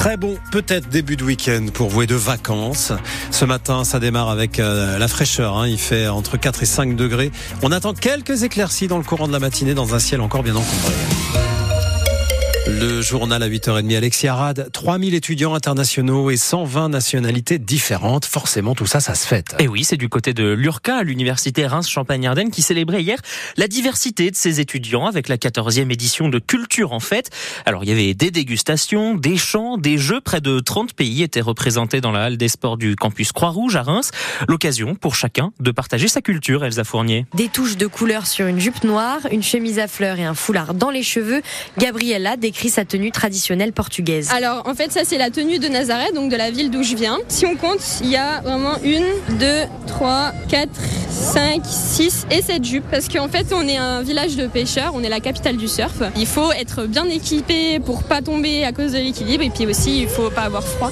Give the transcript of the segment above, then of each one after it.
Très bon, peut-être début de week-end pour vous et de vacances. Ce matin, ça démarre avec euh, la fraîcheur. Hein. Il fait entre 4 et 5 degrés. On attend quelques éclaircies dans le courant de la matinée dans un ciel encore bien encombré. Le journal à 8h30, Alexis Arad, 3000 étudiants internationaux et 120 nationalités différentes. Forcément, tout ça, ça se fête. Et oui, c'est du côté de l'URCA, l'université Reims-Champagne-Ardenne, qui célébrait hier la diversité de ses étudiants avec la 14e édition de Culture en Fête. Alors, il y avait des dégustations, des chants, des jeux. Près de 30 pays étaient représentés dans la halle des sports du campus Croix-Rouge à Reims. L'occasion pour chacun de partager sa culture, Elsa Fournier. Des touches de couleur sur une jupe noire, une chemise à fleurs et un foulard dans les cheveux. Gabriella décrit sa tenue traditionnelle portugaise. Alors en fait ça c'est la tenue de Nazareth, donc de la ville d'où je viens. Si on compte, il y a vraiment une, deux, trois, quatre, cinq, six et sept jupes parce qu'en fait on est un village de pêcheurs, on est la capitale du surf. Il faut être bien équipé pour pas tomber à cause de l'équilibre et puis aussi il faut pas avoir froid.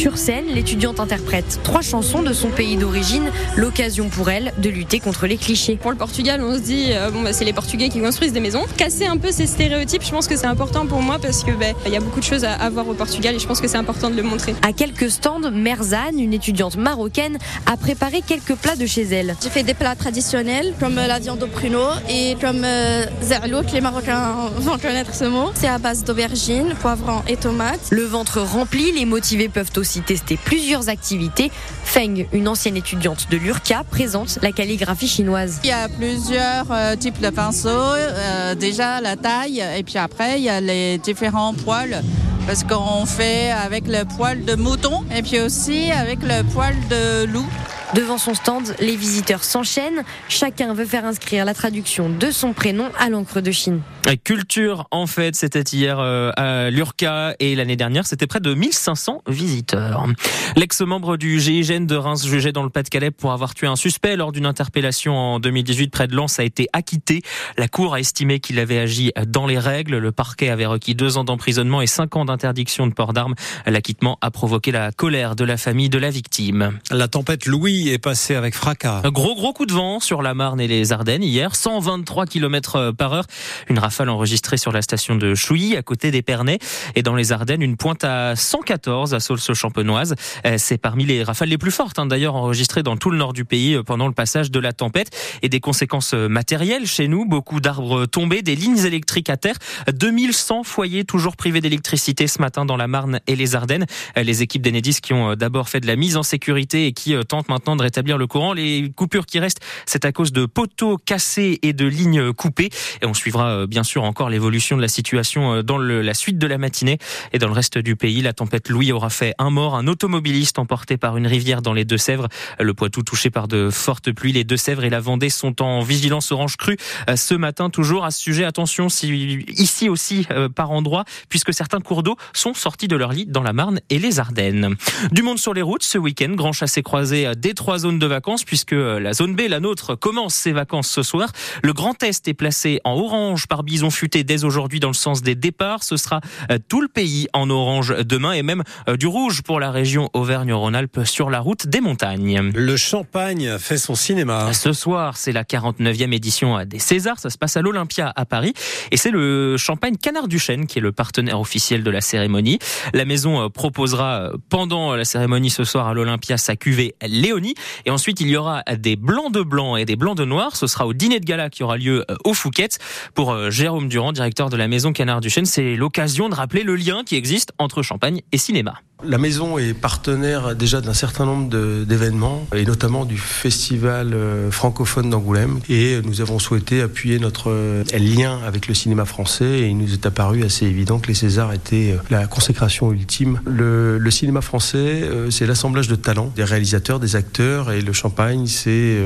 Sur scène, l'étudiante interprète trois chansons de son pays d'origine, l'occasion pour elle de lutter contre les clichés. Pour le Portugal, on se dit, euh, bon, bah, c'est les Portugais qui construisent des maisons. Casser un peu ces stéréotypes, je pense que c'est important pour moi parce que bah, il y a beaucoup de choses à, à voir au Portugal et je pense que c'est important de le montrer. À quelques stands, Merzane, une étudiante marocaine, a préparé quelques plats de chez elle. J'ai fait des plats traditionnels comme euh, la viande au pruneau et comme euh, zerlouk, les Marocains vont connaître ce mot. C'est à base d'aubergines, poivrons et tomates. Le ventre rempli, les motivés peuvent aussi tester plusieurs activités. Feng, une ancienne étudiante de l'URCA, présente la calligraphie chinoise. Il y a plusieurs euh, types de pinceaux. Euh, déjà la taille et puis après il y a les différents poils parce qu'on fait avec le poil de mouton et puis aussi avec le poil de loup. Devant son stand, les visiteurs s'enchaînent. Chacun veut faire inscrire la traduction de son prénom à l'encre de Chine. Culture, en fait, c'était hier euh, à l'URCA et l'année dernière, c'était près de 1500 visiteurs. L'ex-membre du GIGN de Reims, jugé dans le Pas-de-Calais pour avoir tué un suspect lors d'une interpellation en 2018 près de Lens, a été acquitté. La Cour a estimé qu'il avait agi dans les règles. Le parquet avait requis deux ans d'emprisonnement et cinq ans d'interdiction de port d'armes. L'acquittement a provoqué la colère de la famille de la victime. La tempête Louis est passée avec fracas. Un gros gros coup de vent sur la Marne et les Ardennes hier, 123 km par heure. Une rafale enregistrée sur la station de Chouilly, à côté d'Épernay. Et dans les Ardennes, une pointe à 114 à Saulce-Champenoise. C'est parmi les rafales les plus fortes, hein, d'ailleurs, enregistrées dans tout le nord du pays pendant le passage de la tempête. Et des conséquences matérielles chez nous, beaucoup d'arbres tombés, des lignes électriques à terre, 2100 foyers toujours privés d'électricité ce matin dans la Marne et les Ardennes. Les équipes d'Enedis qui ont d'abord fait de la mise en sécurité et qui tentent maintenant de rétablir le courant. Les coupures qui restent, c'est à cause de poteaux cassés et de lignes coupées. Et on suivra bien sûr encore l'évolution de la situation dans le, la suite de la matinée. Et dans le reste du pays, la tempête Louis aura fait un mort, un automobiliste emporté par une rivière dans les Deux-Sèvres. Le Poitou touché par de fortes pluies. Les Deux-Sèvres et la Vendée sont en vigilance orange crue ce matin. Toujours à ce sujet, attention, si, ici aussi par endroit, puisque certains cours d'eau sont sortis de leur lit dans la Marne et les Ardennes. Du monde sur les routes ce week-end, grand chassé croisé des trois zones de vacances, puisque la zone B, la nôtre, commence ses vacances ce soir. Le Grand Est est placé en orange par bison futé dès aujourd'hui dans le sens des départs. Ce sera tout le pays en orange demain et même du rouge pour la région Auvergne-Rhône-Alpes sur la route des montagnes. Le Champagne fait son cinéma. Ce soir, c'est la 49e édition des Césars. Ça se passe à l'Olympia à Paris et c'est le Champagne Canard du Chêne qui est le partenaire officiel de la cérémonie. La maison proposera pendant la cérémonie ce soir à l'Olympia sa cuvée Léonie et ensuite il y aura des blancs de blanc et des blancs de noir. Ce sera au dîner de gala qui aura lieu au Fouquet pour Jérôme Durand, directeur de la maison Canard du Chêne. C'est l'occasion de rappeler le lien qui existe entre Champagne et cinéma. La maison est partenaire déjà d'un certain nombre d'événements, et notamment du festival francophone d'Angoulême. Et nous avons souhaité appuyer notre lien avec le cinéma français. Et il nous est apparu assez évident que les Césars étaient la consécration ultime. Le, le cinéma français, c'est l'assemblage de talents, des réalisateurs, des acteurs. Et le champagne, c'est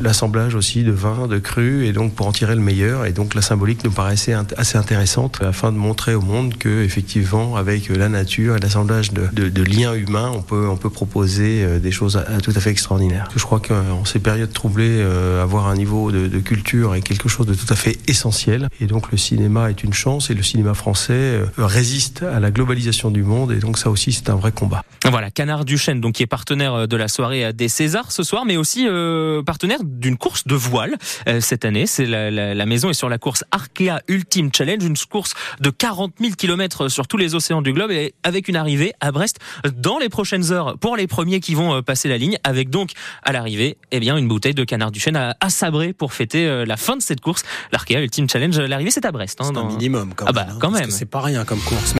l'assemblage aussi de vins, de crus. Et donc pour en tirer le meilleur. Et donc la symbolique nous paraissait assez intéressante afin de montrer au monde que, effectivement, avec la nature et l'assemblage de de, de lien humain, on peut, on peut proposer euh, des choses tout à fait extraordinaires. Je crois qu'en ces périodes troublées, euh, avoir un niveau de, culture est quelque chose de tout à fait essentiel. Et donc le cinéma est une chance et le cinéma français euh, résiste à la globalisation du monde. Et donc ça aussi, c'est un vrai combat. Voilà, Canard Duchesne, donc qui est partenaire euh, de la soirée euh, des Césars ce soir, mais aussi euh, partenaire d'une course de voile euh, cette année. C'est la, maison est sur la course Arkea Ultimate Challenge, une course de 40 000 km sur tous les océans du globe et avec une arrivée à Brest dans les prochaines heures pour les premiers qui vont euh, passer la ligne, avec donc à l'arrivée, eh bien une bouteille de Canard Duchesne à, à sabrer pour fêter euh, la fin de cette course. L'Arkea Ultimate Challenge, l'arrivée c'est à Brest. hein, C'est un minimum quand Ah même. bah, hein, quand même. C'est pas rien comme course.